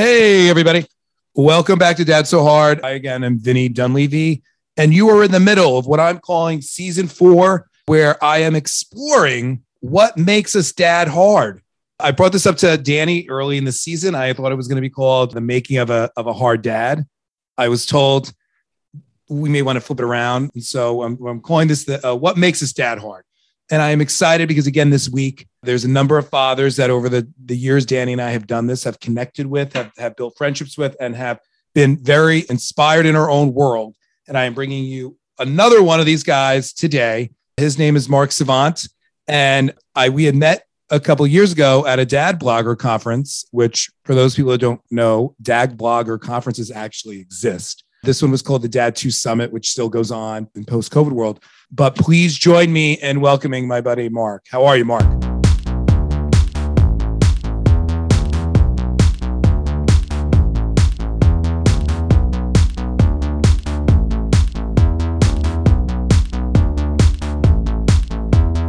Hey, everybody. Welcome back to Dad So Hard. I again am Vinny Dunleavy, and you are in the middle of what I'm calling season four, where I am exploring what makes us dad hard. I brought this up to Danny early in the season. I thought it was going to be called The Making of a, of a Hard Dad. I was told we may want to flip it around. And so I'm, I'm calling this the, uh, What Makes Us Dad Hard. And I am excited because, again, this week, there's a number of fathers that over the, the years Danny and I have done this, have connected with, have, have built friendships with, and have been very inspired in our own world. And I am bringing you another one of these guys today. His name is Mark Savant. And I we had met a couple years ago at a dad blogger conference, which for those people who don't know, dad blogger conferences actually exist. This one was called the Dad 2 Summit, which still goes on in post COVID world. But please join me in welcoming my buddy Mark. How are you, Mark?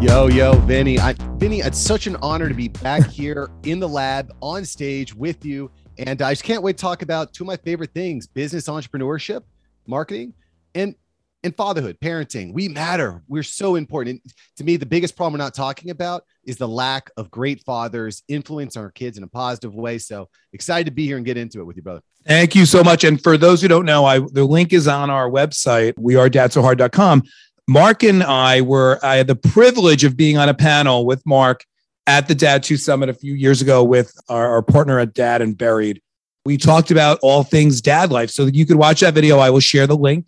Yo, yo, Vinny. I, Vinny, it's such an honor to be back here in the lab on stage with you. And I just can't wait to talk about two of my favorite things business entrepreneurship, marketing, and and fatherhood, parenting. We matter. We're so important. And to me, the biggest problem we're not talking about is the lack of great fathers influence on our kids in a positive way. So excited to be here and get into it with you, brother. Thank you so much. And for those who don't know, I the link is on our website, wearedadsohard.com. Mark and I were, I had the privilege of being on a panel with Mark at the Dad 2 Summit a few years ago with our, our partner at Dad and Buried. We talked about all things dad life. So you could watch that video. I will share the link.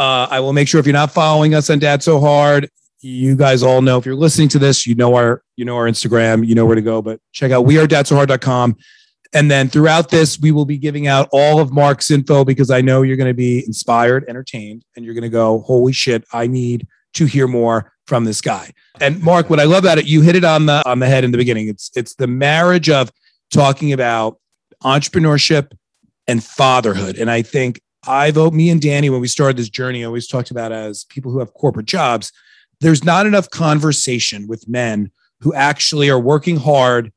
Uh, I will make sure if you're not following us on Dad So Hard, you guys all know if you're listening to this, you know our you know our Instagram, you know where to go. But check out wearedadsohard.com. And then throughout this, we will be giving out all of Mark's info because I know you're going to be inspired, entertained, and you're going to go, holy shit, I need to hear more from this guy. And Mark, what I love about it, you hit it on the on the head in the beginning. It's it's the marriage of talking about entrepreneurship and fatherhood. And I think I vote me and Danny when we started this journey, always talked about as people who have corporate jobs. There's not enough conversation with men who actually are working hard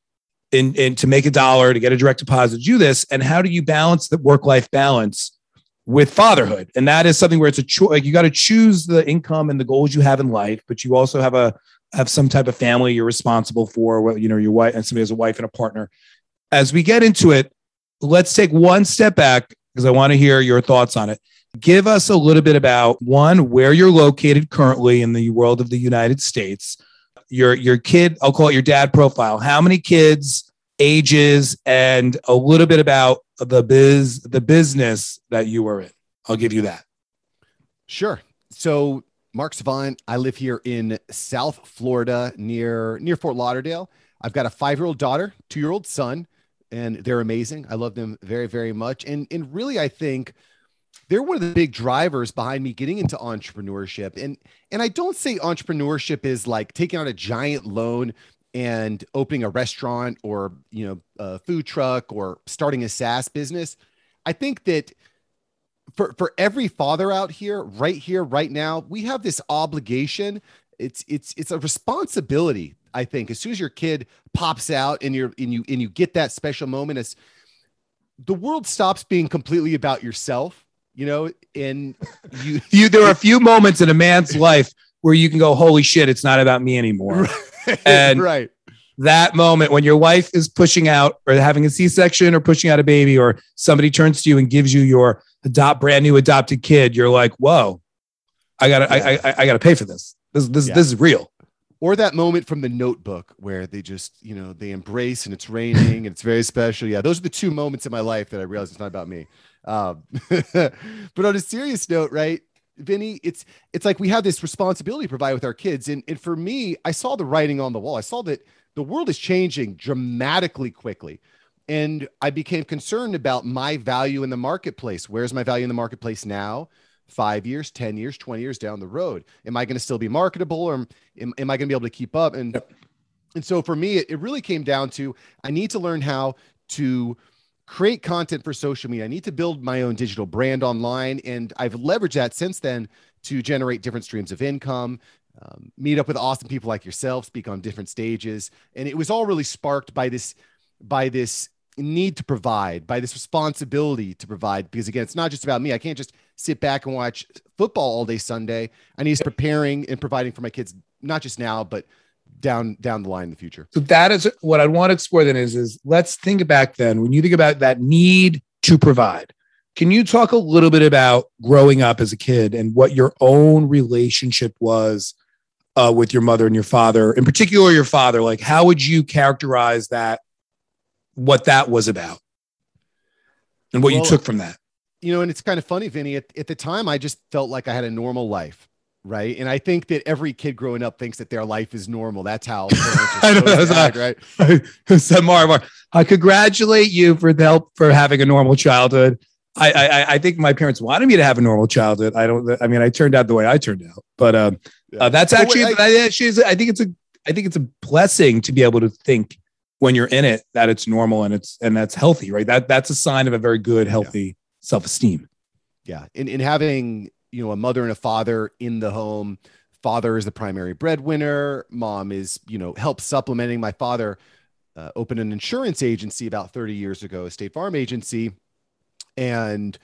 in, in to make a dollar to get a direct deposit do this and how do you balance the work life balance with fatherhood and that is something where it's a choice like you got to choose the income and the goals you have in life but you also have a have some type of family you're responsible for you know your wife and somebody has a wife and a partner as we get into it let's take one step back because i want to hear your thoughts on it. Give us a little bit about one where you're located currently in the world of the united states. Your your kid i'll call it your dad profile. How many kids ages and a little bit about the biz the business that you were in? I'll give you that. Sure. So, Mark Savant, I live here in South Florida near near Fort Lauderdale. I've got a five year old daughter, two year old son, and they're amazing. I love them very, very much. And and really, I think they're one of the big drivers behind me getting into entrepreneurship. And and I don't say entrepreneurship is like taking out a giant loan and opening a restaurant or you know a food truck or starting a SaaS business. I think that for for every father out here right here right now we have this obligation it's it's it's a responsibility i think as soon as your kid pops out and you're and you and you get that special moment as the world stops being completely about yourself you know and you you there are a few moments in a man's life where you can go holy shit it's not about me anymore. And- right. that moment when your wife is pushing out or having a c-section or pushing out a baby or somebody turns to you and gives you your adopt brand new adopted kid you're like whoa i gotta I, I i gotta pay for this. This this, Yeah. this is real or that moment from the notebook where they just you know they embrace and it's raining and it's very special. Yeah those are the two moments in my life that i realized it's not about me. Um, but on a serious note right vinny it's it's like we have this responsibility to provide with our kids. And, and for me i saw the writing on the wall. I saw that the world is changing dramatically quickly. And i became concerned about my value in the marketplace. Where's my value in the marketplace now five years, 10 years, 20 years down the road? Am I going to still be marketable or am, am, am I going to be able to keep up? And, and so for me, it, it really came down to I need to learn how to create content for social media. I need to build my own digital brand online. And I've leveraged that since then to generate different streams of income, um, meet up with awesome people like yourself, speak on different stages. And it was all really sparked by this, by this need to provide, by this responsibility to provide. Because again, it's not just about me. I can't just sit back and watch football all day Sunday. I need preparing and providing for my kids, not just now, but down down the line in the future. So that is what I want to explore. Then is is let's think back then when you think about that need to provide. Can you talk a little bit about growing up as a kid and what your own relationship was uh, with your mother and your father, in particular your father? Like, how would you characterize that? What that was about, and what well, you took from that? You know, and it's kind of funny, Vinny. At, at the time, I just felt like I had a normal life right? And I think that every kid growing up thinks that their life is normal. That's how I know, sad, right? I said, Mar, Mar, I congratulate you for the help for having a normal childhood. I, I, I think my parents wanted me to have a normal childhood. I don't. I mean, I turned out the way I turned out, but um, yeah. uh, that's actually. Wait, I, actually, I think it's a. I think it's a blessing to be able to think when you're in it that it's normal and it's and that's healthy, right? That that's a sign of a very good, healthy yeah. Self esteem. Yeah, in in having you know a mother and a father in the home. Father is the primary breadwinner. Mom is you know help supplementing. My father uh, opened an insurance agency about 30 years ago, a State Farm agency and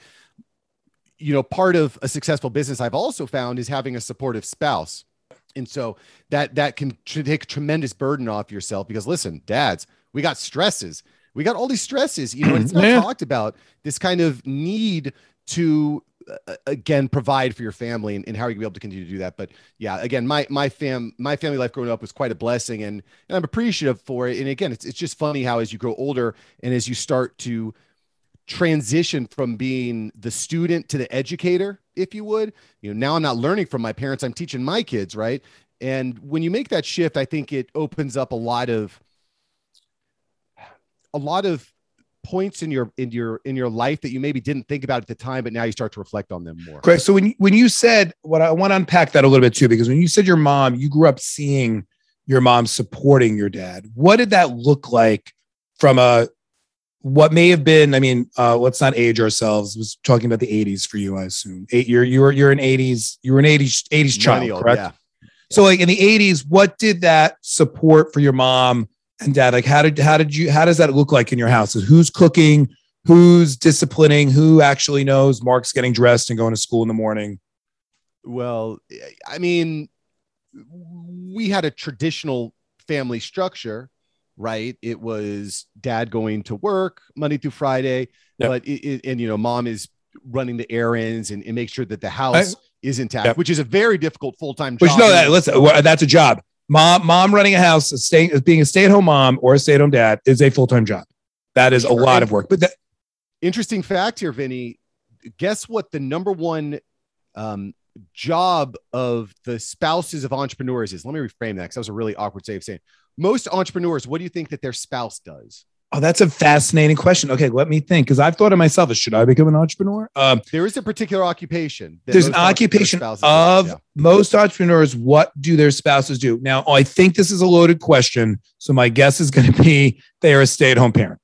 you know, part of a successful business I've also found is having a supportive spouse. And so that that can tr- take a tremendous burden off yourself because listen, dads, we got stresses. We got all these stresses, you know, and it's not yeah. talked about this kind of need to uh, again provide for your family and, and, how you can be able to continue to do that but yeah again my my fam my family life growing up was quite a blessing and, and i'm appreciative for it and again it's, it's just funny how as you grow older and as you start to transition from being the student to the educator, if you would. You know, now I'm not learning from my parents, I'm teaching my kids, right? And when you make that shift, I think it opens up a lot of a lot of points in your in your in your life that you maybe didn't think about at the time, but now you start to reflect on them more. Great. So when you, when you said what I want to unpack that a little bit too, because when you said your mom, you grew up seeing your mom supporting your dad. What did that look like from a what may have been i mean uh, let's not age ourselves I was talking about the 80s for you i assume eight you're you're you're an 80s you were an 80s 80s child correct yeah. so like in the 80s what did that support for your mom and dad like how did how did you how does that look like in your house who's cooking who's disciplining who actually knows mark's getting dressed and going to school in the morning well i mean we had a traditional family structure right? It was dad going to work Monday through Friday, yep. but it, it, and you know, mom is running the errands and, and make sure that the house I, is intact, yep. which is a very difficult full time job. Which no, that listen, that's a job. Mom, mom running a house, staying, being a stay at home mom or a stay at home dad is a full time job. That is a lot of work. But that, interesting fact here, Vinny. Guess what? The number one um, job of the spouses of entrepreneurs is. Let me reframe that because that was a really awkward way of saying most entrepreneurs, what do you think that their spouse does? Oh, that's a fascinating question. Okay, let me think because I've thought of myself as should I become an entrepreneur? Um, there is a particular occupation. There's an occupation of yeah. most entrepreneurs. What do their spouses do? Now, I think this is a loaded question. So my guess is going to be they are a stay at home parent,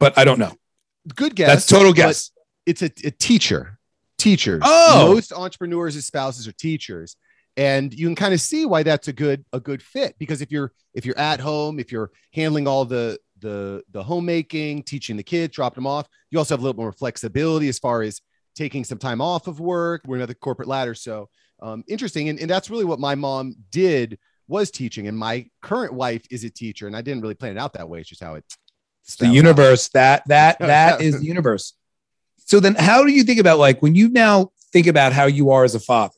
but I don't know. Good guess. That's total guess. It's a, a teacher. Teachers. Oh, most entrepreneurs' spouses are teachers and you can kind of see why that's a good a good fit because if you're if you're at home if you're handling all the the the homemaking teaching the kids dropping them off. You also have a little more flexibility as far as taking some time off of work. We're at the corporate ladder. So um, interesting. And, and that's really what my mom did was teaching. And my current wife is a teacher. And i didn't really plan it out that way. It's just how it the universe out. that that that is the universe. So then how do you think about like when you now think about how you are as a father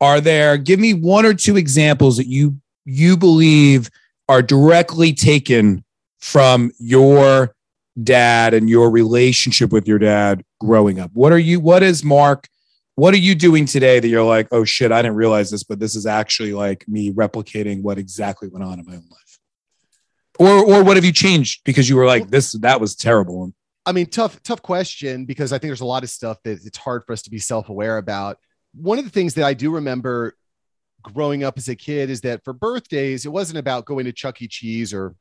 are there give me one or two examples that you you believe are directly taken from your dad and your relationship with your dad growing up? What are you what is mark what are you doing today that you're like oh shit i didn't realize this but this is actually like me replicating what exactly went on in my own life or or what have you changed because you were like this that was terrible i mean tough tough question because i think there's a lot of stuff that it's hard for us to be self-aware about. One of the things that I do remember growing up as a kid is that for birthdays, it wasn't about going to Chuck E. Cheese or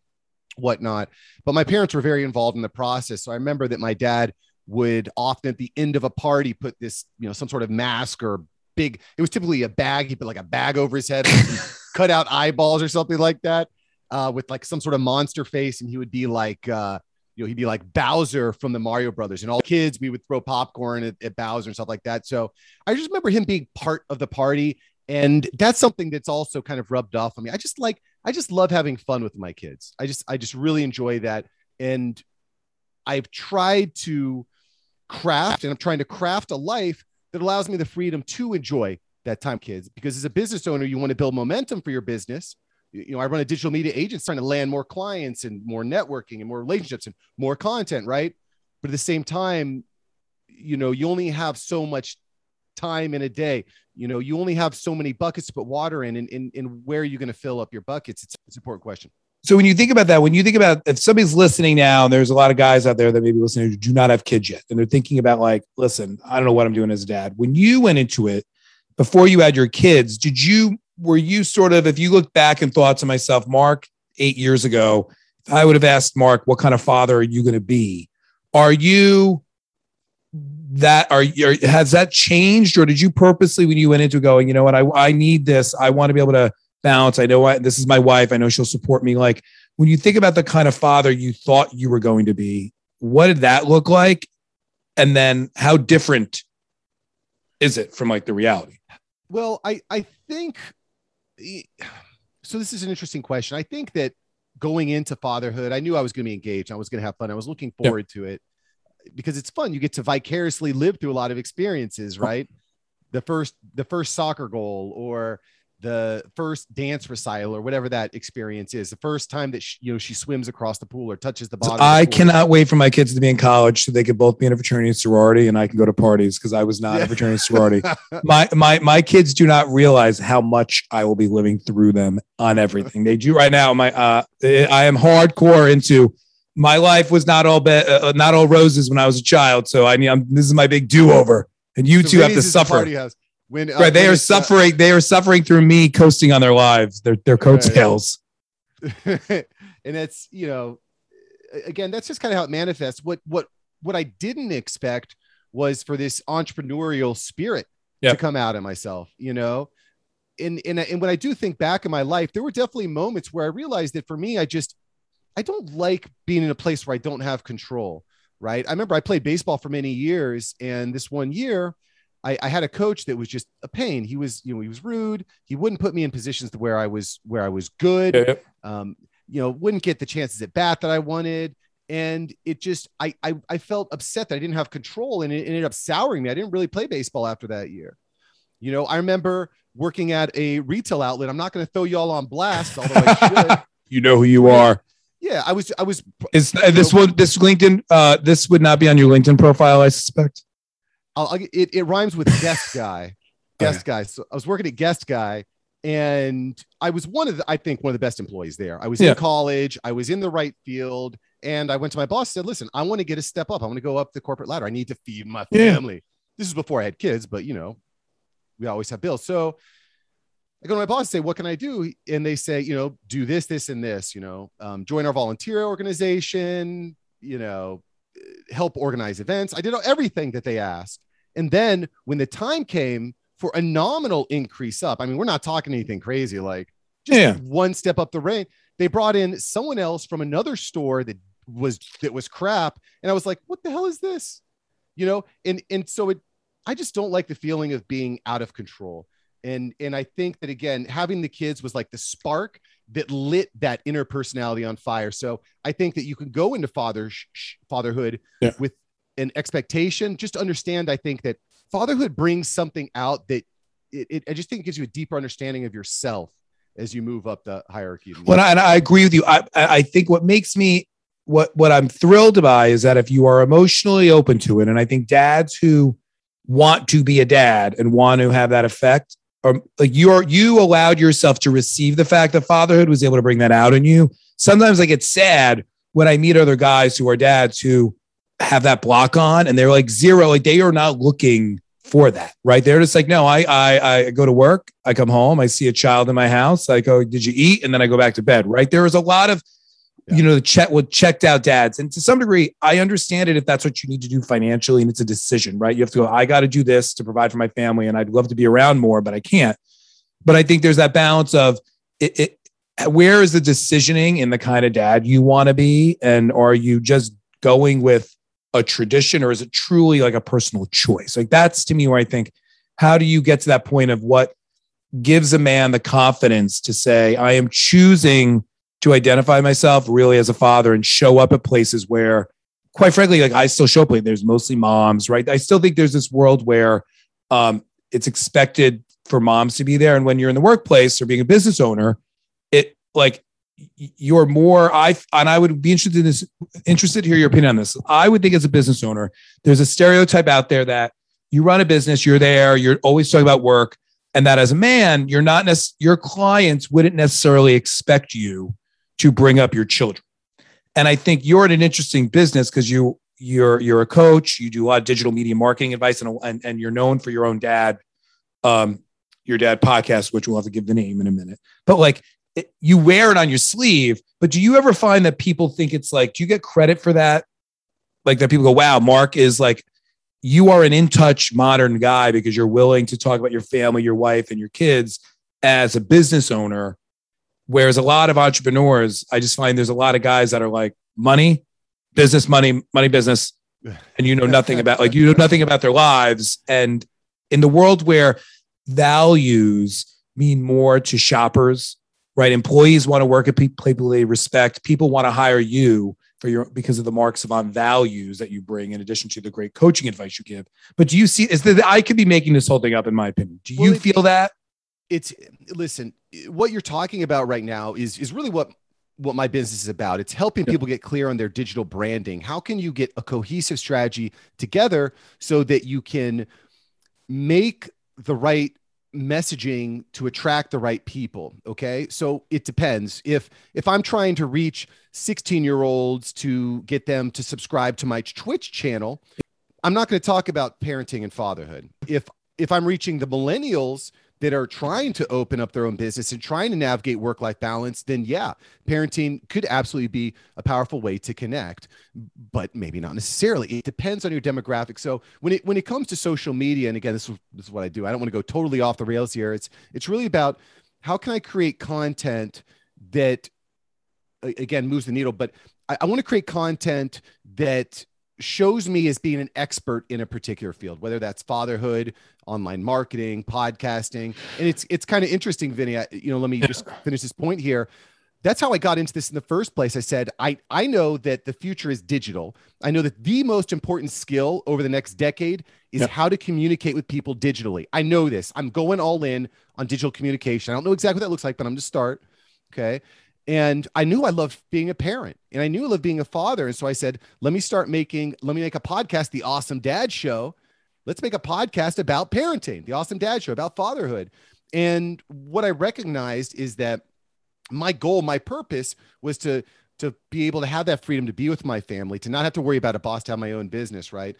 whatnot, but my parents were very involved in the process. So I remember that my dad would often at the end of a party put this, you know, some sort of mask or big, it was typically a bag. He put like a bag over his head, cut out eyeballs or something like that, uh, with like some sort of monster face. And he would be like, uh, you know, he'd be like Bowser from the Mario Brothers, and all kids we would throw popcorn at, at Bowser and stuff like that. So I just remember him being part of the party, and that's something that's also kind of rubbed off on me. I just like, I just love having fun with my kids. I just, I just really enjoy that, and I've tried to craft, and I'm trying to craft a life that allows me the freedom to enjoy that time, kids. Because as a business owner, you want to build momentum for your business you know, I run a digital media agency trying to land more clients and more networking and more relationships and more content, right? But at the same time, you know, you only have so much time in a day. You know, you only have so many buckets to put water in, and, and, and where are you going to fill up your buckets? It's, it's an important question. So when you think about that, when you think about if somebody's listening now, and there's a lot of guys out there that maybe listening who do not have kids yet, and they're thinking about like, listen, I don't know what I'm doing as a dad. When you went into it before you had your kids, did you were you sort of, if you look back and thought to myself, Mark, eight years ago, I would have asked Mark, what kind of father are you going to be? Are you that are, are has that changed or did you purposely when you went into going you know what? I, I need this. I want to be able to balance i know what this is my wife. I know she'll support me. Like when you think about the kind of father you thought you were going to be what did that look like? And then how different is it from like the reality? Well i i think so this is an interesting question. I think that going into fatherhood, I knew I was going to be engaged. I was going to have fun. I was looking forward to it because it's fun. You get to vicariously live through a lot of experiences, right? The first, the first soccer goal, or the first dance recital or whatever that experience is the first time that she, you know she swims across the pool or touches the bottom so i cannot wait for my kids to be in college so they could both be in a fraternity and sorority and i can go to parties because i was not yeah. a fraternity sorority my my my kids do not realize how much i will be living through them on everything they do right now my uh i am hardcore into my life was not all be- uh, not all roses when i was a child so i mean I'm, this is my big do-over and you so two have to suffer when uh, right, they when are uh, suffering. Uh, they are suffering through me coasting on their lives, their their coattails. Right. and it's you know, again, that's just kind of how it manifests. What what what I didn't expect was for this entrepreneurial spirit yep. to come out of myself. You know, and and and when I do think back in my life, there were definitely moments where I realized that for me, I just I don't like being in a place where I don't have control. Right. I remember I played baseball for many years, and this one year I, I, had a coach that was just a pain. He was, you know, he was rude. He wouldn't put me in positions to where I was where I was good. Yeah. Um, you know, wouldn't get the chances at bat that I wanted. And it just I I, I felt upset that I didn't have control and it ended up souring me. I didn't really play baseball after that year. You know, I remember working at a retail outlet. I'm not going to throw you all on blast, although I should. you know who you are. Yeah, I was. I was. Is this know, one? This LinkedIn? Uh, this would not be on your LinkedIn profile, I suspect. I'll, I'll, it, it rhymes with guest guy, guest guy. So I was working at guest guy and I was one of the, I think one of the best employees there. I was yeah. in college, I was in the right field, and I went to my boss and said, "Listen, I want to get a step up. I want to go up the corporate ladder. I need to feed my family." Yeah. This is before I had kids, but you know, we always have bills. So I go to my boss and say, "What can I do?" And they say, "You know, do this, this, and this. You know, um, join our volunteer organization. You know, help organize events." I did everything that they asked. And then when the time came for a nominal increase up, I mean, we're not talking anything crazy, like just yeah. one step up the rank. They brought in someone else from another store that was that was crap, and I was like, "What the hell is this?" You know, and and so it, I just don't like the feeling of being out of control, and and I think that again, having the kids was like the spark that lit that inner personality on fire. So I think that you can go into father fatherhood yeah. with an expectation. Just understand, I think that fatherhood brings something out that it, it I just think it gives you a deeper understanding of yourself as you move up the hierarchy. Well, and I agree with you. I, I think what makes me what what I'm thrilled by is that if you are emotionally open to it, and I think dads who want to be a dad and want to have that effect, or like you're you allowed yourself to receive the fact that fatherhood was able to bring that out in you. Sometimes I get sad when I meet other guys who are dads who have that block on and they're like zero like they are not looking for that right? They're just like no I, I i go to work i come home i see a child in my house i go oh, did you eat? And then i go back to bed right? There is a lot of yeah. you know the check with checked out dads and to some degree i understand it if that's what you need to do financially and it's a decision right you have to go i got to do this to provide for my family and i'd love to be around more but i can't but i think there's that balance of it, it where is the decisioning in the kind of dad you want to be and are you just going with a tradition or is it truly like a personal choice? Like that's to me where I think, how do you get to that point of what gives a man the confidence to say, I am choosing to identify myself really as a father and show up at places where, quite frankly, like I still show up. There's mostly moms, right? I still think there's this world where um, it's expected for moms to be there, and when you're in the workplace or being a business owner, it like you're more I and I would be interested in this interested to hear your opinion on this. I would think as a business owner, there's a stereotype out there that you run a business, you're there, you're always talking about work, and that as a man, you're not nec- your clients wouldn't necessarily expect you to bring up your children. And I think you're in an interesting business because you you're you're a coach, you do a lot of digital media marketing advice, and and, and you're known for your own dad, um, your dad podcast, which we'll have to give the name in a minute. But like it, you wear it on your sleeve. But do you ever find that people think it's like, do you get credit for that? Like that people go, wow, Mark is like, you are an in touch modern guy because you're willing to talk about your family, your wife, and your kids as a business owner. Whereas a lot of entrepreneurs, I just find there's a lot of guys that are like money, business, money, money, business, and you know nothing about like you know nothing about their lives. And in the world where values mean more to shoppers right? Employees want to work at people they respect. People want to hire you for your because of the Mark Savant values that you bring, in addition to the great coaching advice you give. But do you see? Is that I could be making this whole thing up, in my opinion? Do you well, feel that? It's listen. What you're talking about right now is is really what what my business is about. It's helping people get clear on their digital branding. How can you get a cohesive strategy together so that you can make the right messaging to attract the right people okay so it depends if if i'm trying to reach 16 year olds to get them to subscribe to my twitch channel i'm not going to talk about parenting and fatherhood if if i'm reaching the millennials that are trying to open up their own business and trying to navigate work life balance, then yeah, parenting could absolutely be a powerful way to connect, but maybe not necessarily. It depends on your demographic. So when it when it comes to social media, and again, this is, this is what I do. I don't want to go totally off the rails here. It's it's really about how can I create content that again moves the needle, but I, I want to create content that shows me as being an expert in a particular field, whether that's fatherhood, online marketing, podcasting. And it's it's kind of interesting, Vinny. I, you know, let me just finish this point here. That's how I got into this in the first place. I said, I, I know that the future is digital. I know that the most important skill over the next decade is yep. how to communicate with people digitally. I know this. I'm going all in on digital communication. I don't know exactly what that looks like, but I'm going to start. Okay. And I knew I loved being a parent and I knew I loved being a father. And so I said, let me start making, let me make a podcast, The Awesome Dad Show. Let's make a podcast about parenting, The Awesome Dad Show, about fatherhood. And what I recognized is that my goal, my purpose was to, to be able to have that freedom to be with my family, to not have to worry about a boss, to have my own business, right?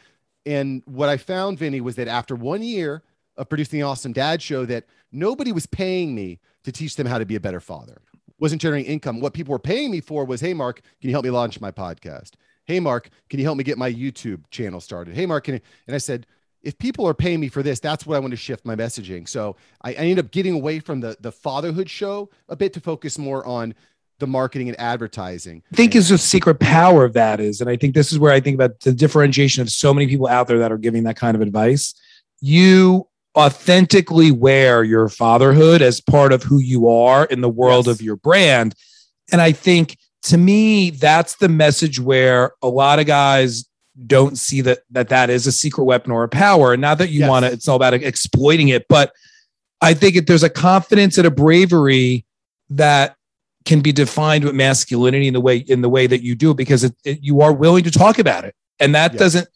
And what I found, Vinny, was that after one year of producing the Awesome Dad Show, that nobody was paying me to teach them how to be a better father wasn't generating income. What people were paying me for was, hey, Mark, can you help me launch my podcast? Hey, Mark, can you help me get my YouTube channel started? Hey, Mark, can you? And I said, if people are paying me for this, that's what I want to shift my messaging. So I, I ended up getting away from the the fatherhood show a bit to focus more on the marketing and advertising. I think is the secret power of that is, and I think this is where I think about the differentiation of so many people out there that are giving that kind of advice. You authentically wear your fatherhood as part of who you are in the world yes. of your brand. And I think to me, that's the message where a lot of guys don't see that that that is a secret weapon or a power. And not that you yes. want to, it's all about exploiting it, but I think it, there's a confidence and a bravery that can be defined with masculinity in the way in the way that you do it because it, it, you are willing to talk about it, and that yes. doesn't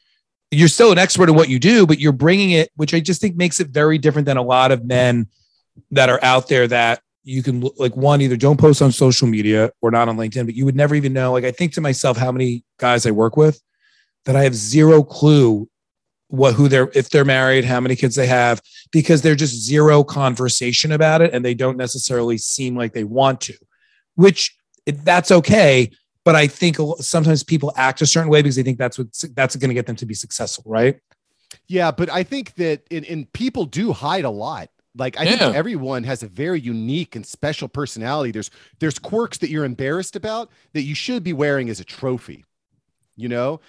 you're still an expert in what you do, but you're bringing it, which I just think makes it very different than a lot of men that are out there that you can like one either don't post on social media or not on LinkedIn, but you would never even know. Like I think to myself, how many guys I work with that I have zero clue what who they're if they're married, how many kids they have, because they're just zero conversation about it and they don't necessarily seem like they want to, which that's okay but I think sometimes people act a certain way because they think that's what that's going to get them to be successful, right? Yeah, but I think that in, in people do hide a lot. Like I yeah. think everyone has a very unique and special personality. There's there's quirks that you're embarrassed about that you should be wearing as a trophy. you know?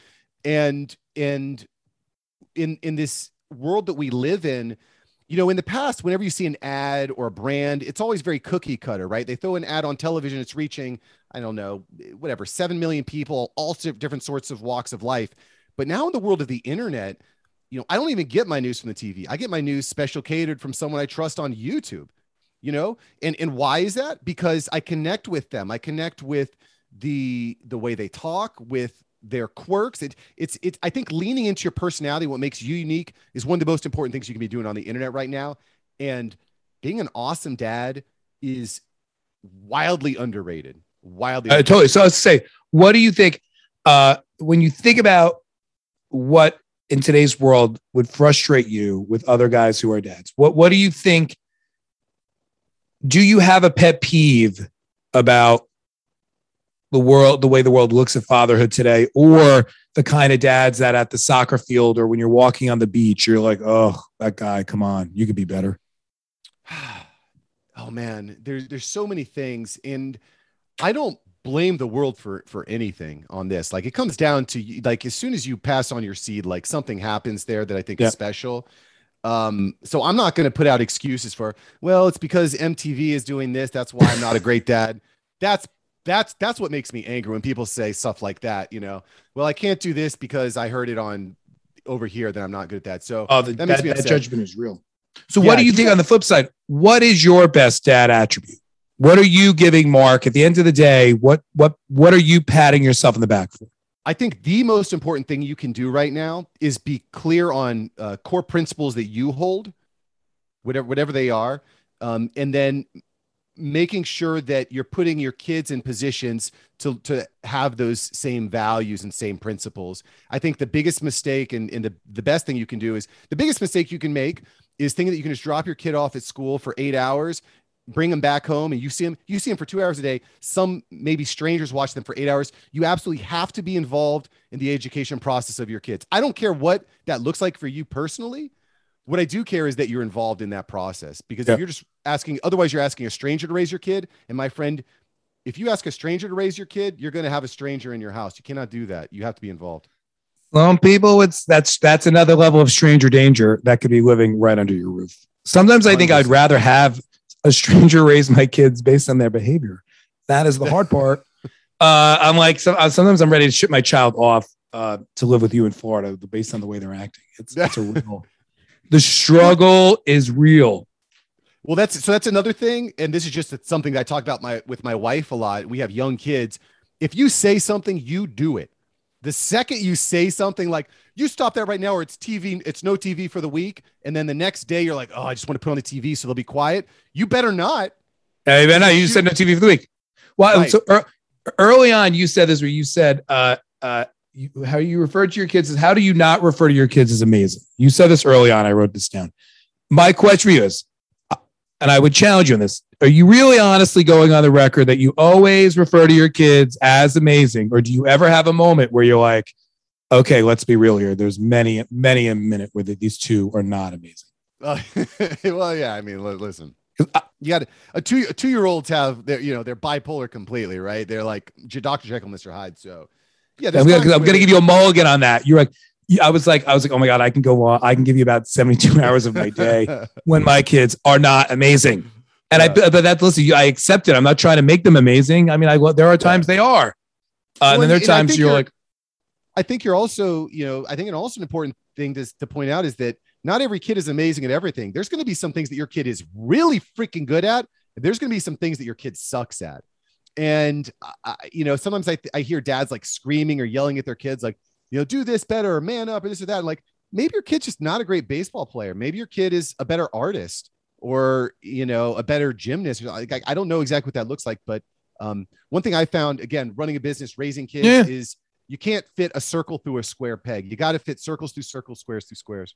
And and in in this world that we live in, you know, in the past, whenever you see an ad or a brand, it's always very cookie cutter, right? They throw an ad on television, it's reaching, I don't know, whatever, 7 million people, all different sorts of walks of life. But now in the world of the internet, you know, I don't even get my news from the TV. I get my news special catered from someone I trust on YouTube, you know? And and why is that? Because I connect with them. I connect with the the way they talk, with their quirks. It, it's it's I think leaning into your personality, what makes you unique, is one of the most important things you can be doing on the internet right now. And being an awesome dad is wildly underrated. Wildly uh, totally. So let's say, what do you think uh, when you think about what in today's world would frustrate you with other guys who are dads? What what do you think? Do you have a pet peeve about the world, the way the world looks at fatherhood today, or the kind of dads that at the soccer field or when you're walking on the beach, you're like, oh, that guy, come on, you could be better. oh man, there's there's so many things, and I don't blame the world for for anything on this. Like it comes down to like as soon as you pass on your seed, like something happens there that I think is special. Um, so I'm not going to put out excuses for, well, it's because MTV is doing this. That's why I'm not a great dad. That's that's that's what makes me angry when people say stuff like that. You know, well, I can't do this because I heard it on over here that I'm not good at that. So oh, the, that, that, that judgment is real. So yeah, what do you think on the flip side? What is your best dad attribute? What are you giving Mark at the end of the day? What what what are you patting yourself in the back for? I think the most important thing you can do right now is be clear on uh, core principles that you hold, whatever whatever they are, um, and then making sure that you're putting your kids in positions to, to have those same values and same principles. I think the biggest mistake and, and the, the best thing you can do is the biggest mistake you can make is thinking that you can just drop your kid off at school for eight hours, bring them back home, and you see them, you see them for two hours a day. Some maybe strangers watch them for eight hours. You absolutely have to be involved in the education process of your kids. I don't care what that looks like for you personally. What I do care is that you're involved in that process because yeah. if you're just asking, otherwise, you're asking a stranger to raise your kid. And my friend, if you ask a stranger to raise your kid, you're going to have a stranger in your house. You cannot do that. You have to be involved. Some people, it's that's that's another level of stranger danger that could be living right under your roof. Sometimes I think i would rather have a stranger raise my kids based on their behavior. That is the hard part. Uh, I'm like, so, uh, sometimes I'm ready to ship my child off uh, to live with you in Florida based on the way they're acting. It's, it's a real, the struggle is real. Well, that's so that's another thing, and this is just something that I talk about my with my wife a lot. We have young kids. If you say something, you do it. The second you say something like "you stop that right now," or "it's TV, it's no TV for the week," and then the next day you're like, "Oh, I just want to put on the TV so they'll be quiet." You better not. Hey, man, no, you said no TV for the week. Well, right. so er, early on, you said this where you said, uh, uh, you, how you refer to your kids is how do you not refer to your kids as amazing? You said this early on. I wrote this down. My question for you is and I would challenge you on this. Are you really honestly going on the record that you always refer to your kids as amazing? Or do you ever have a moment where you're like, okay, let's be real here. There's many, many a minute where these two are not amazing. Uh, well, yeah. I mean, listen, you got a two a two year olds have their you know they're bipolar completely, right? They're like Dr. Jekyll, Mr. Hyde. So yeah, I'm gonna, I'm gonna give you a mulligan on that. You're like, I was like, I was like, oh my god, I can go on. I can give you about seventy-two hours of my day when my kids are not amazing. And yeah. I, but that listen, I accept it. I'm not trying to make them amazing. I mean, I there are times yeah. they are, uh, well, and then there are times you're, you're, like, I think you're also, you know, I think an also an important thing to to point out is that not every kid is amazing at everything. There's going to be some things that your kid is really freaking good at. And there's going to be some things that your kid sucks at. And I, you know, sometimes I, I hear dads like screaming or yelling at their kids, like, you know, do this better, or man up, or this or that. And like maybe your kid's just not a great baseball player. Maybe your kid is a better artist or you know a better gymnast. Like I, I don't know exactly what that looks like, but um, one thing I found again, running a business, raising kids, yeah. is you can't fit a circle through a square peg. You got to fit circles through circles, squares through squares.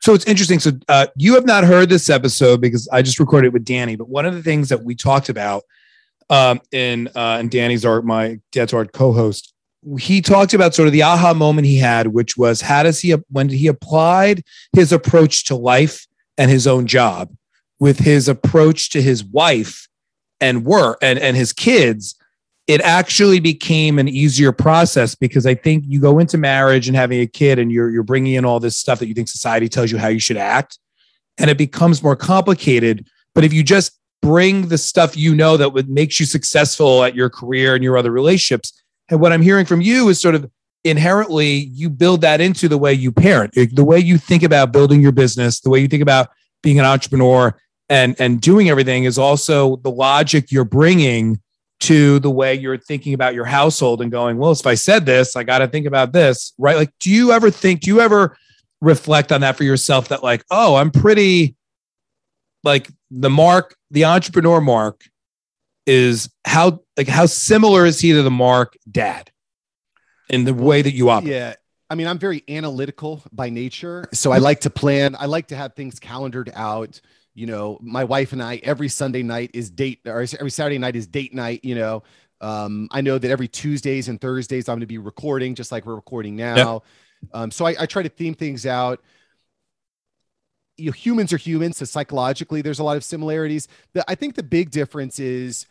So it's interesting. So uh, you have not heard this episode because I just recorded it with Danny. But one of the things that we talked about um, in uh, and Danny's art, my Dad So Hard co-host, he talked about sort of the aha moment he had, which was how does he when he applied his approach to life and his own job with his approach to his wife and work and, and his kids, it actually became an easier process because I think you go into marriage and having a kid and you're you're bringing in all this stuff that you think society tells you how you should act and it becomes more complicated. But if you just bring the stuff you know that would makes you successful at your career and your other relationships and what I'm hearing from you is sort of inherently you build that into the way you parent the way you think about building your business the way you think about being an entrepreneur and and doing everything is also the logic you're bringing to the way you're thinking about your household and going, well, if I said this, I got to think about this, right? Like, do you ever think, do you ever reflect on that for yourself that, like, oh, I'm pretty, like, the Mark, the entrepreneur Mark is how, like, how similar is he to the Mark dad in the way that you operate? Yeah. I mean, I'm very analytical by nature. So I like to plan, I like to have things calendared out you know, my wife and I every Sunday night is date or every Saturday night is date night, you know. Um, I know that every Tuesdays and Thursdays I'm going to be recording just like we're recording now. Yep. Um, so I, I try to theme things out. You know, humans are humans, so psychologically there's a lot of similarities. The, I think the big difference is,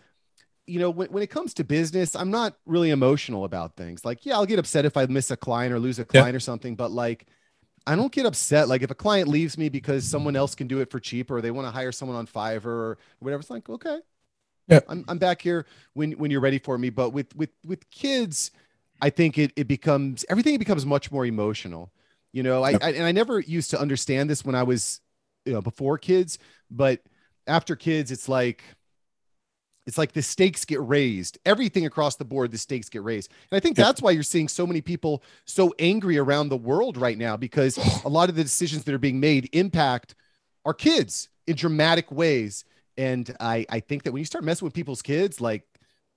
you know, when, when it comes to business, I'm not really emotional about things. Like, yeah, I'll get upset if I miss a client or lose a client yep. or something, but like I don't get upset. Like if a client leaves me because someone else can do it for cheaper, or they want to hire someone on Fiverr or whatever, it's like, okay, yeah, I'm, I'm back here when, when you're ready for me. But with, with, with kids, I think it, it becomes, everything becomes much more emotional, you know, I, I, and I never used to understand this when I was, you know, before kids, but after kids, it's like, it's like the stakes get raised. Everything across the board, the stakes get raised. And I think that's why you're seeing so many people so angry around the world right now because a lot of the decisions that are being made impact our kids in dramatic ways. And I, I think that when you start messing with people's kids, like,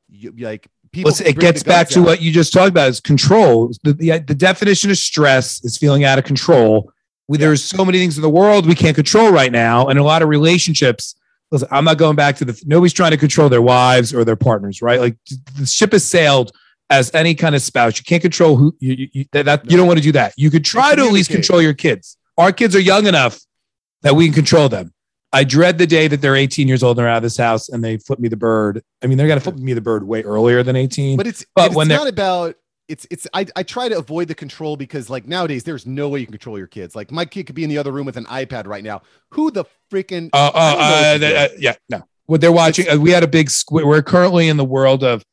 you, like people, it gets back to out. what you just talked about is control. The, the, the definition of stress is feeling out of control. We, yeah. There's so many things in the world we can't control right now. And a lot of relationships listen, I'm not going back to the nobody's trying to control their wives or their partners, right? Like the ship has sailed as any kind of spouse. You can't control who you, you that, that no. you don't want to do that. You could try to at least control your kids. Our kids are young enough that we can control them. I dread the day that they're 18 years old and they're out of this house and they flip me the bird. I mean, they're gonna flip me the bird way earlier than 18. But it's but it's when not about it's it's I, I try to avoid the control because like nowadays there's no way you can control your kids. Like my kid could be in the other room with an iPad right now. Who the freaking? Uh, uh, uh, uh, yeah, no. What they're watching, uh, we had a big squid. We're currently in the world of.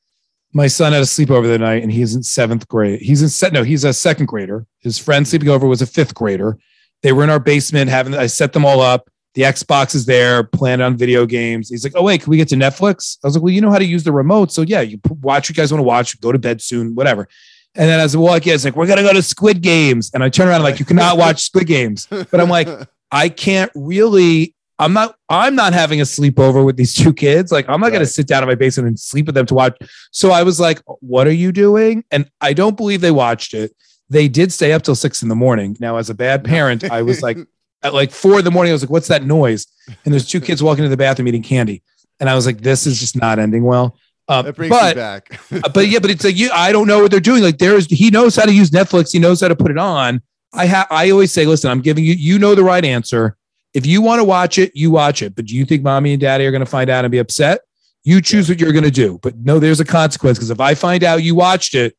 My son had a sleepover the night, and he's in seventh grade. He's in set. No, he's a second grader. His friend sleeping over was a fifth grader. They were in our basement having. I set them all up. The Xbox is there, playing on video games. He's like, "Oh wait, can we get to Netflix?" I was like, "Well, you know how to use the remote, so yeah, you watch. You guys want to watch? Go to bed soon, whatever." And then as I walk in, it's like, we're going to go to Squid Games. And I turn around, like, you cannot watch Squid Games. But I'm like, I can't really, I'm not, I'm not having a sleepover with these two kids. Like, I'm not right. going to sit down in my basement and sleep with them to watch. So I was like, what are you doing? And I don't believe they watched it. They did stay up till six in the morning. Now, as a bad parent, I was like, at like four in the morning, I was like, what's that noise? And there's two kids walking to the bathroom eating candy. And I was like, this is just not ending well. Uh, that brings but, back. Uh, but yeah, but it's like you. I don't know what they're doing. Like there's, he knows how to use Netflix. He knows how to put it on. I have. I always say, listen, I'm giving you. You know the right answer. If you want to watch it, you watch it. But do you think mommy and daddy are going to find out and be upset? You choose what you're going to do. But no, there's a consequence because if I find out you watched it,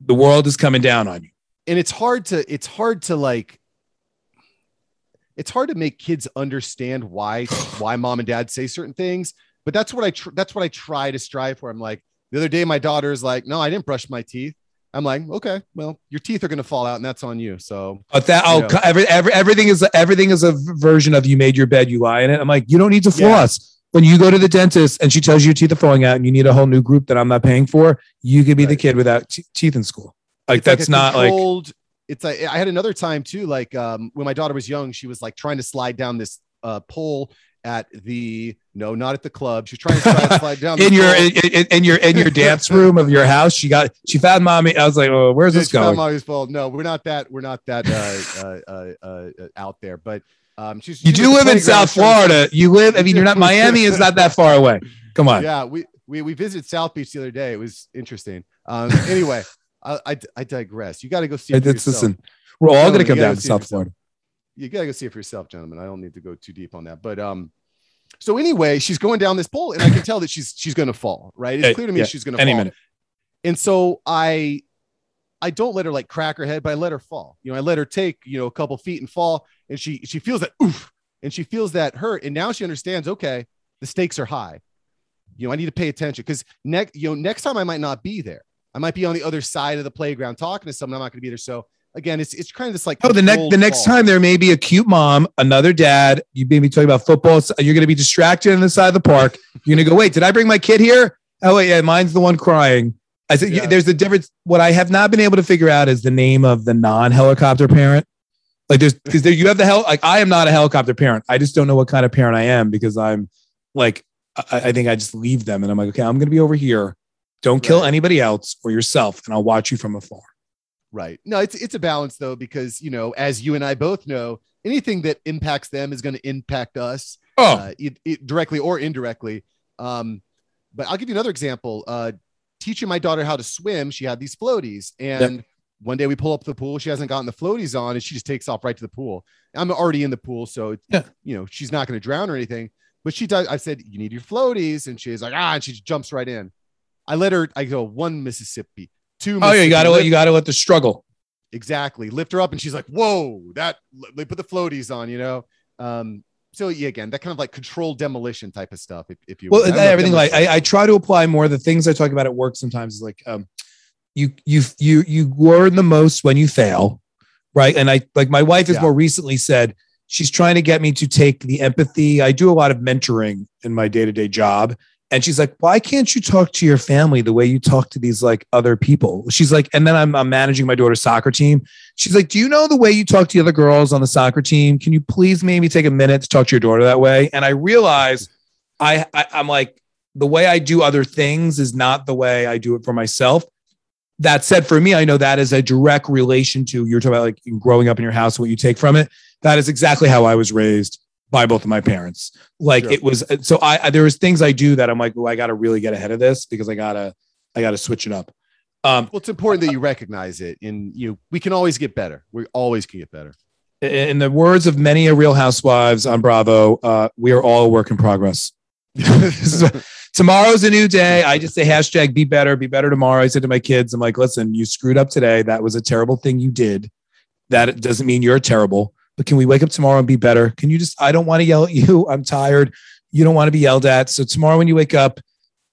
the world is coming down on you. And it's hard to. It's hard to like it's hard to make kids understand why why mom and dad say certain things but that's what I tr- that's what I try to strive for. I'm like the other day, my daughter's like, "No, I didn't brush my teeth." I'm like, okay, well, your teeth are going to fall out, and that's on you. So, but that oh, know. every, every everything is everything is a version of you made your bed, you lie in it. I'm like, you don't need to floss. Yeah. When you go to the dentist and she tells you your teeth are falling out, and you need a whole new group that I'm not paying for, you could be right. the kid without t- teeth in school. Like it's that's like not like. It's like I had another time too. Like um, when my daughter was young, she was like trying to slide down this uh, pole at the no, not at the club. She's trying to slide down in your in, in, in, your in your dance room of your house. She got she found mommy. I was like, oh, where's yeah, this going? mommy's fault. No, we're not that. We're not that uh, uh, uh, uh out there. But um, she's, you do live in South Florida. You live. I mean, you're not Miami. is not that far away. Come on. Yeah, we we we visited South Beach the other day. It was interesting. Um, anyway, I, I, I digress. You got to go see it. Listen, we're all going to come down to South Florida. You got to go see it for yourself, gentlemen. I don't need to go too deep on that, but um So anyway, she's going down this pole, and I can tell that she's she's going to fall. Right? It's clear to me yeah, she's going to Any fall. minute. And so I I don't let her like crack her head, but I let her fall. You know, I let her take, you know, a couple feet and fall. And she she feels that oof, and she feels that hurt. And now she understands, okay, the stakes are high. You know, I need to pay attention because next, you know, next time I might not be there. I might be on the other side of the playground talking to someone. I'm not going to be there. So again, it's it's kind of this like Oh, the next the next fall. time there may be a cute mom, another dad. You may be talking about football. so You're going to be distracted on the side of the park. You're going to go, wait, did I bring my kid here? Oh wait, yeah, mine's the one crying. I said, Yeah. there's a difference. What I have not been able to figure out is the name of the non-helicopter parent. Like there's because there you have the hell. Like I am not a helicopter parent. I just don't know what kind of parent I am because I'm like I, I think I just leave them and I'm like, okay, I'm going to be over here. Don't kill Right. anybody else or yourself, and I'll watch you from afar. Right. No, it's it's a balance though, because you know, as you and I both know, anything that impacts them is going to impact us Oh, uh, it, it directly or indirectly. Um, but I'll give you another example. Uh, teaching my daughter how to swim, she had these floaties, and one day we pull up the pool. She hasn't gotten the floaties on, and she just takes off right to the pool. I'm already in the pool, so Yeah. you know she's not going to drown or anything. But she does. I said, "You need your floaties," and she's like, "Ah!" And she jumps right in. I let her. I go one Mississippi, two. oh yeah, you got to let you got to let the struggle. exactly lift her up and she's like whoa that they put the floaties on you know um so yeah again that kind of like controlled demolition type of stuff if, if you Well. I don't know if everything like I, I try to apply more of the things I talk about at work sometimes is like um you you you you learn the most when you fail, right? And I like my wife has Yeah. more recently said she's trying to get me to take the empathy. I do a lot of mentoring in my day-to-day job. And she's like, why can't you talk to your family the way you talk to these like other people? She's like, and then I'm, I'm managing my daughter's soccer team. She's like, do you know the way you talk to the other girls on the soccer team? Can you please maybe take a minute to talk to your daughter that way? And I realize I, I I'm like the way I do other things is not the way I do it for myself. That said, for me, I know that is a direct relation to you're talking about like growing up in your house, what you take from it. That is exactly how I was raised by both of my parents. Like Sure. it was so I I- there was things I do that I'm like, oh, I gotta really get ahead of this because I gotta I gotta switch it up. Um well it's important that you recognize it and you we can always get better we always can get better in the words of many a real housewives on Bravo, uh, we are all a work in progress. Tomorrow's a new day. I just say hashtag be better, be better tomorrow. I said to my kids, I'm like, listen, you screwed up today. That was a terrible thing you did. That doesn't mean you're terrible, but can we wake up tomorrow and be better? Can you just, I don't want to yell at you. I'm tired. You don't want to be yelled at. So tomorrow when you wake up,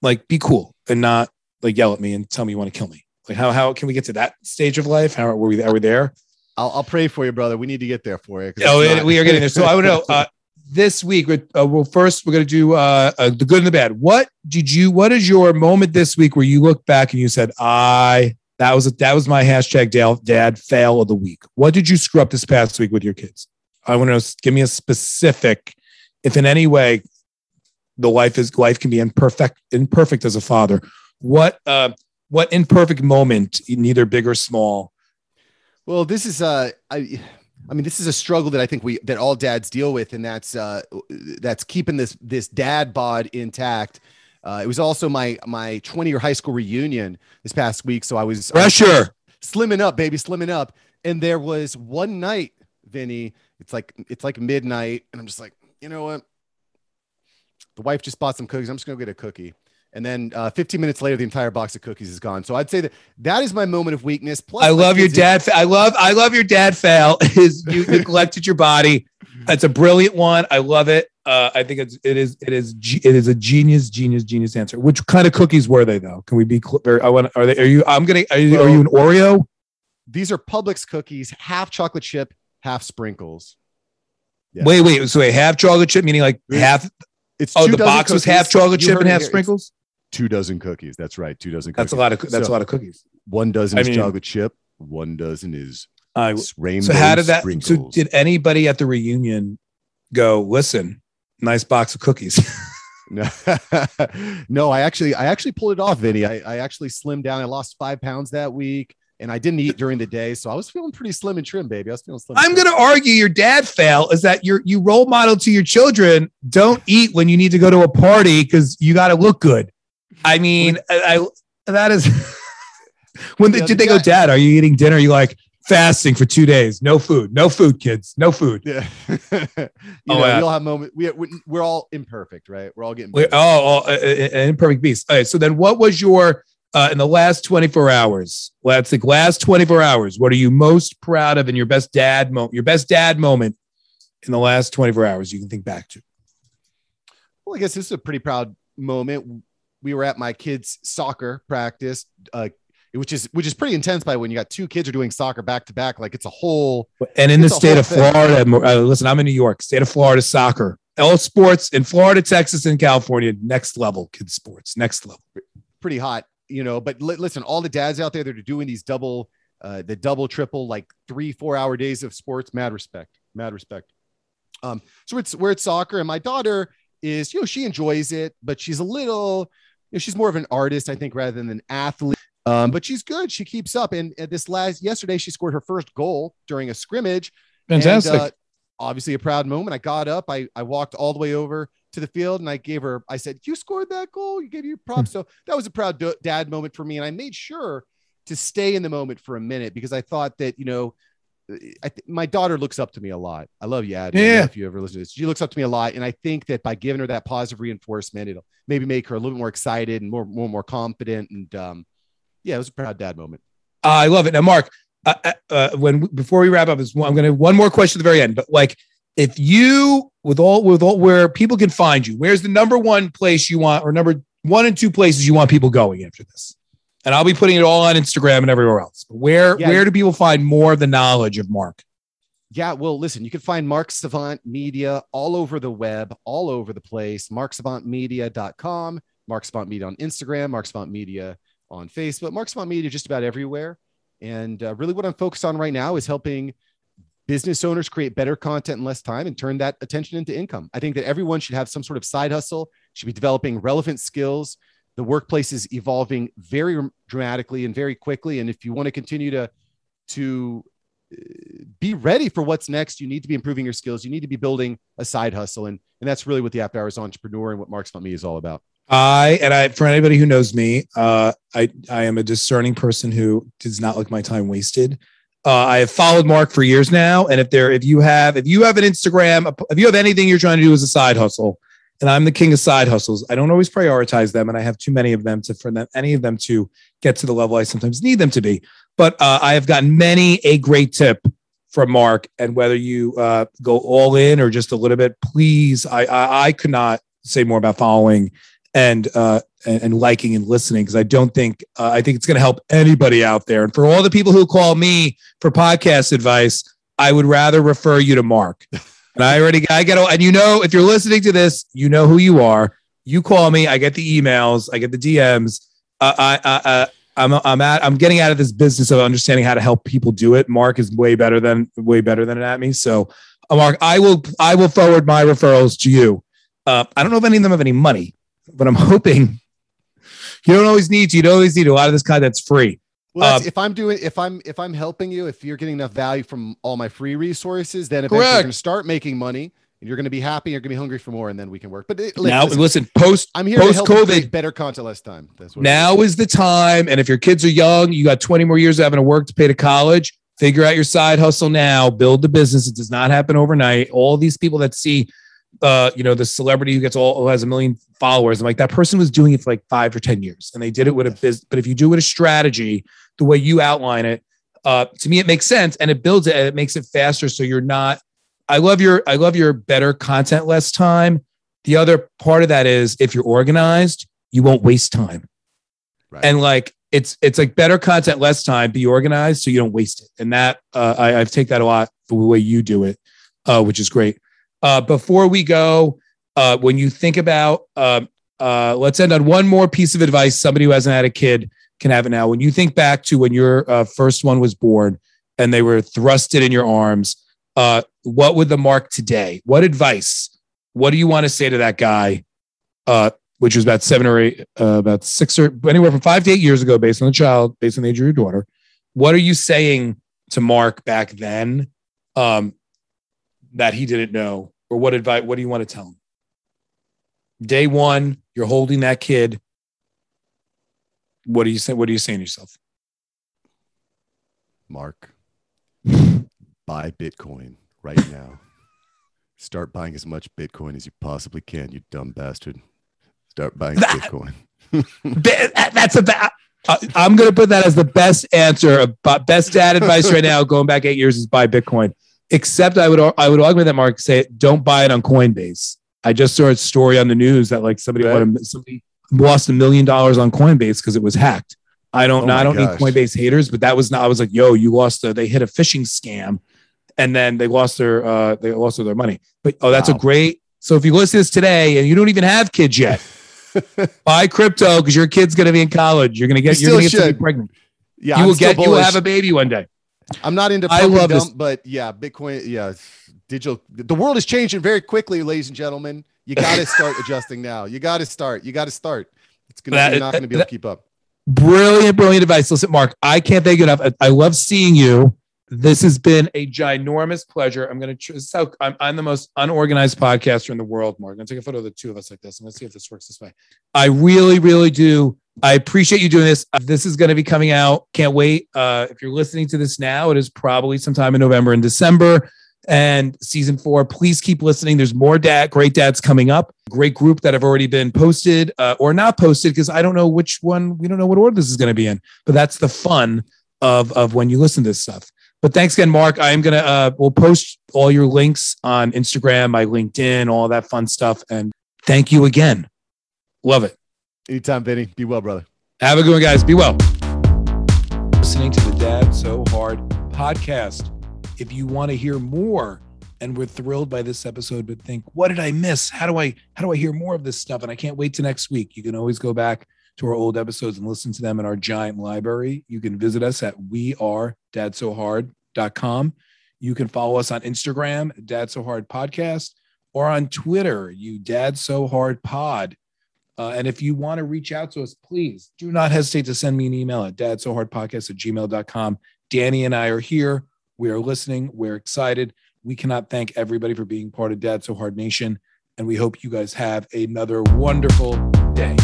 like be cool and not like yell at me and tell me you want to kill me. Like how, how can we get to that stage of life? How are we, are we there? I'll, I'll pray for you brother we need to get there for you. Oh, not- we are getting there. So I want to know uh, this week. Uh, well, first we're going to do uh, uh, the good and the bad. What did you? What is your moment this week where you look back and you said, "I that was a, that was my hashtag dad, dad fail of the week." What did you screw up this past week with your kids? I want to. Give me a specific, if in any way, the life is life can be imperfect, imperfect as a father. What uh, what imperfect moment, neither big or small? Well, this is uh I I mean this is a struggle that I think we that all dads deal with and that's uh that's keeping this this dad bod intact. Uh, it was also my my 20 year high school reunion this past week so I was Pressure. slimming up baby slimming up and there was one night Vinny it's like it's like midnight and I'm just like you know what the wife just bought some cookies I'm just going to get a cookie and then uh, 15 minutes later the entire box of cookies is gone so I'd say that that is my moment of weakness plus I love your dad. fa- I love I love your dad fail. Is you neglected your body. That's a brilliant one. I love it. Uh, I think it's it is it is it is a genius genius genius answer. Which kind of cookies were they though? Can we be clear? I want. Are they? Are you? I'm gonna. Are you, are you an Oreo? These are Publix cookies, half chocolate chip, half sprinkles. Yeah. Wait, wait. So wait, half chocolate chip meaning like half. It's Oh, two the box was half chocolate You chip and half here. It's sprinkles. Two dozen cookies. That's right. Two dozen cookies. That's a lot of. That's So- a lot of cookies. One dozen I is mean- chocolate chip. One dozen is Uh, I. rainbow So how did that? So did anybody at the reunion go? Listen, nice box of cookies. no, no, I actually, I actually pulled it off, Vinny. I, I actually slimmed down. I lost five pounds that week, and I didn't eat during the day, so I was feeling pretty slim and trim, baby. I was feeling slim. I'm going to argue your dad fail is that you're you role model to your children. Don't eat when you need to go to a party because you got to look good. I mean, I, I that is when they, Yeah, did the they go, dad- Dad? Are you eating dinner? Are you like fasting for two days. No food. No food, kids. No food. Yeah. you oh, know, we all have moments. We, we're all imperfect, right? We're all getting. We're, oh, oh, an imperfect beast. All right. So then, what was your uh, in the last 24 hours? Let's the last 24 hours. What are you most proud of in your best dad moment? Your best dad moment in the last 24 hours you can think back to. Well, I guess this is a pretty proud moment. We were at my kids' soccer practice. Uh, which is which is pretty intense by when you got two kids are doing soccer back to back like it's a whole and in the state of florida uh, listen i'm in new york state of florida soccer. All sports in florida texas and california next level kids sports next level. Pretty hot you know but li- listen all the dads out there that are doing these double uh, the double triple like three four hour days of sports mad respect mad respect. Um so it's we're at soccer and my daughter is you know she enjoys it but she's a little you know, she's more of an artist i think rather than an athlete um, but she's good. She keeps up. And, and, this last yesterday, she scored her first goal during a scrimmage. Fantastic. And, uh, obviously, a proud moment. I got up. I, I walked all the way over to the field and I gave her. I said, "You scored that goal. You gave your props." Hmm. so that was a proud dad moment for me. And I made sure to stay in the moment for a minute because I thought that you know. I th- my daughter looks up to me a lot. I love you, Adam. Yeah. If you ever listen to this, she looks up to me a lot, and I think that by giving her that positive reinforcement, it'll maybe make her a little bit more excited and more, more, more confident. And um, yeah, it was a proud dad moment. Uh, I love it. Now, Mark, uh, uh, uh when before we wrap up, is I'm going to one more question at the very end. But like, if you with all with all where people can find you, where's the number one place you want, or number one and two places you want people going after this? And I'll be putting it all on Instagram and everywhere else. But where yeah. where do people find more of the knowledge of Mark? Yeah, well, listen, you can find Mark Savant Media all over the web, all over the place. MarkSavantMedia.com, Mark Savant Media on Instagram, Mark Savant Media on Facebook, Mark Savant Media, just about everywhere. And uh, really, what I'm focused on right now is helping business owners create better content in less time and turn that attention into income. I think that everyone should have some sort of side hustle, should be developing relevant skills. The workplace is evolving very dramatically and very quickly. And if you want to continue to, to uh, be ready for what's next, you need to be improving your skills. You need to be building a side hustle. And, and that's really what the After Hours Entrepreneur and what Mark's Savant Me is all about. I and I for anybody who knows me, uh, I I am a discerning person who does not like my time wasted. Uh, I have followed Mark for years now, and if there, if you have, if you have an Instagram, if you have anything you're trying to do as a side hustle, and I'm the king of side hustles, I don't always prioritize them, and I have too many of them to for them any of them to get to the level I sometimes need them to be. But uh, I have gotten many a great tip from Mark, and whether you uh, go all in or just a little bit, please, I, I I could not say more about following and uh, and, liking and listening because I don't think uh, I think it's going to help anybody out there. And for all the people who call me for podcast advice, I would rather refer you to Mark. And I already I get and you know if you're listening to this, you know who you are. You call me, I get the emails, I get the DMs. Uh, I, I, uh, I'm I'm at I'm getting out of this business of understanding how to help people do it. Mark is way better than way better than it at me. So, uh, Mark, I will I will forward my referrals to you. Uh, I don't know if any of them have any money, but I'm hoping you don't always need to. You don't always need a lot of this content's free. Well, um, if I'm doing, if I'm, if I'm helping you, if you're getting enough value from all my free resources, then eventually you're going to start making money and you're going to be happy. You're going to be hungry for more, and then we can work. But it, now, listen, listen, post, I'm here post COVID, better content less time. That's what now is the time. And if your kids are young, you got 20 more years of having to work to pay to college. Figure out your side hustle now. Build the business. It does not happen overnight. All these people that see uh, you know, the celebrity who gets all who has a million followers. I'm like, that person was doing it for like five or 10 years and they did it with a business. But if you do it with a strategy, the way you outline it, uh, to me, it makes sense and it builds it and it makes it faster. So you're not, I love your, I love your better content, less time. The other part of that is if you're organized, you won't waste time. Right. And like, it's, it's like better content, less time, be organized so you don't waste it. And that, uh, I, I've take that a lot the way you do it, uh, which is great. Uh, before we go, uh, when you think about, uh, uh, let's end on one more piece of advice somebody who hasn't had a kid can have it now. When you think back to when your uh, first one was born and they were thrusted in your arms, uh, what would the mark today? What advice? What do you want to say to that guy? Uh, which was about seven or eight, about six or anywhere from five to eight years ago, based on the child, based on the age of your daughter. What are you saying to Mark back then um, that he didn't know, or what advice? What do you want to tell him? Day one, you're holding that kid. What do you say? What are you saying to yourself? Mark, buy Bitcoin right now. Start buying as much Bitcoin as you possibly can, you dumb bastard. Start buying that, Bitcoin. that's a bad. Uh, I'm going to put that as the best answer. Best dad advice right now, going back eight years, is buy Bitcoin. Except I would I would argue that Mark say don't buy it on Coinbase. I just saw a story on the news that like somebody right. somebody lost a million dollars on Coinbase because it was hacked. I don't oh I don't gosh. need Coinbase haters, but that was not. I was like, yo, you lost. A, they hit a phishing scam, and then they lost their uh they lost their money. But oh, that's wow. a great. So if you listen to this today and you don't even have kids yet, buy crypto because your kid's going to be in college. You're going to get you are to get pregnant. Yeah, you I'm will get you will have a baby one day. I'm not into I love dump, this. but yeah, Bitcoin. Yeah, digital. The world is changing very quickly, ladies and gentlemen. You got to start adjusting now. You got to start. You got to start. It's gonna. That, you're not going to be able to keep up. Brilliant, brilliant advice. Listen, Mark, I can't thank you enough. I, I love seeing you. This has been a ginormous pleasure. I'm going to, this how I'm, I'm the most unorganized podcaster in the world, Mark. I'm going to take a photo of the two of us like this. I'm to see if this works this way. I really, really do. I appreciate you doing this. Uh, this is going to be coming out. Can't wait. Uh, if you're listening to this now, it is probably sometime in November and December and season four. Please keep listening. There's more dad, great dads coming up. Great group that have already been posted uh, or not posted because I don't know which one. We don't know what order this is going to be in. But that's the fun of of when you listen to this stuff. But thanks again, Mark. I am gonna uh, we'll post all your links on Instagram, my LinkedIn, all that fun stuff. And thank you again. Love it. Anytime, Vinny. Be well, brother. Have a good one, guys. Be well. Listening to the Dad So Hard podcast. If you want to hear more, and we're thrilled by this episode, but think, what did I miss? How do I how do I hear more of this stuff? And I can't wait to next week. You can always go back to our old episodes and listen to them in our giant library. You can visit us at wearedadsohard.com. You can follow us on Instagram, Dad So Hard Podcast, or on Twitter, you Dad So Hard Pod. Uh, and if you want to reach out to us, please do not hesitate to send me an email at dadsohardpodcast at gmail.com. Danny and I are here. We are listening. We're excited. We cannot thank everybody for being part of Dad So Hard Nation. And we hope you guys have another wonderful day.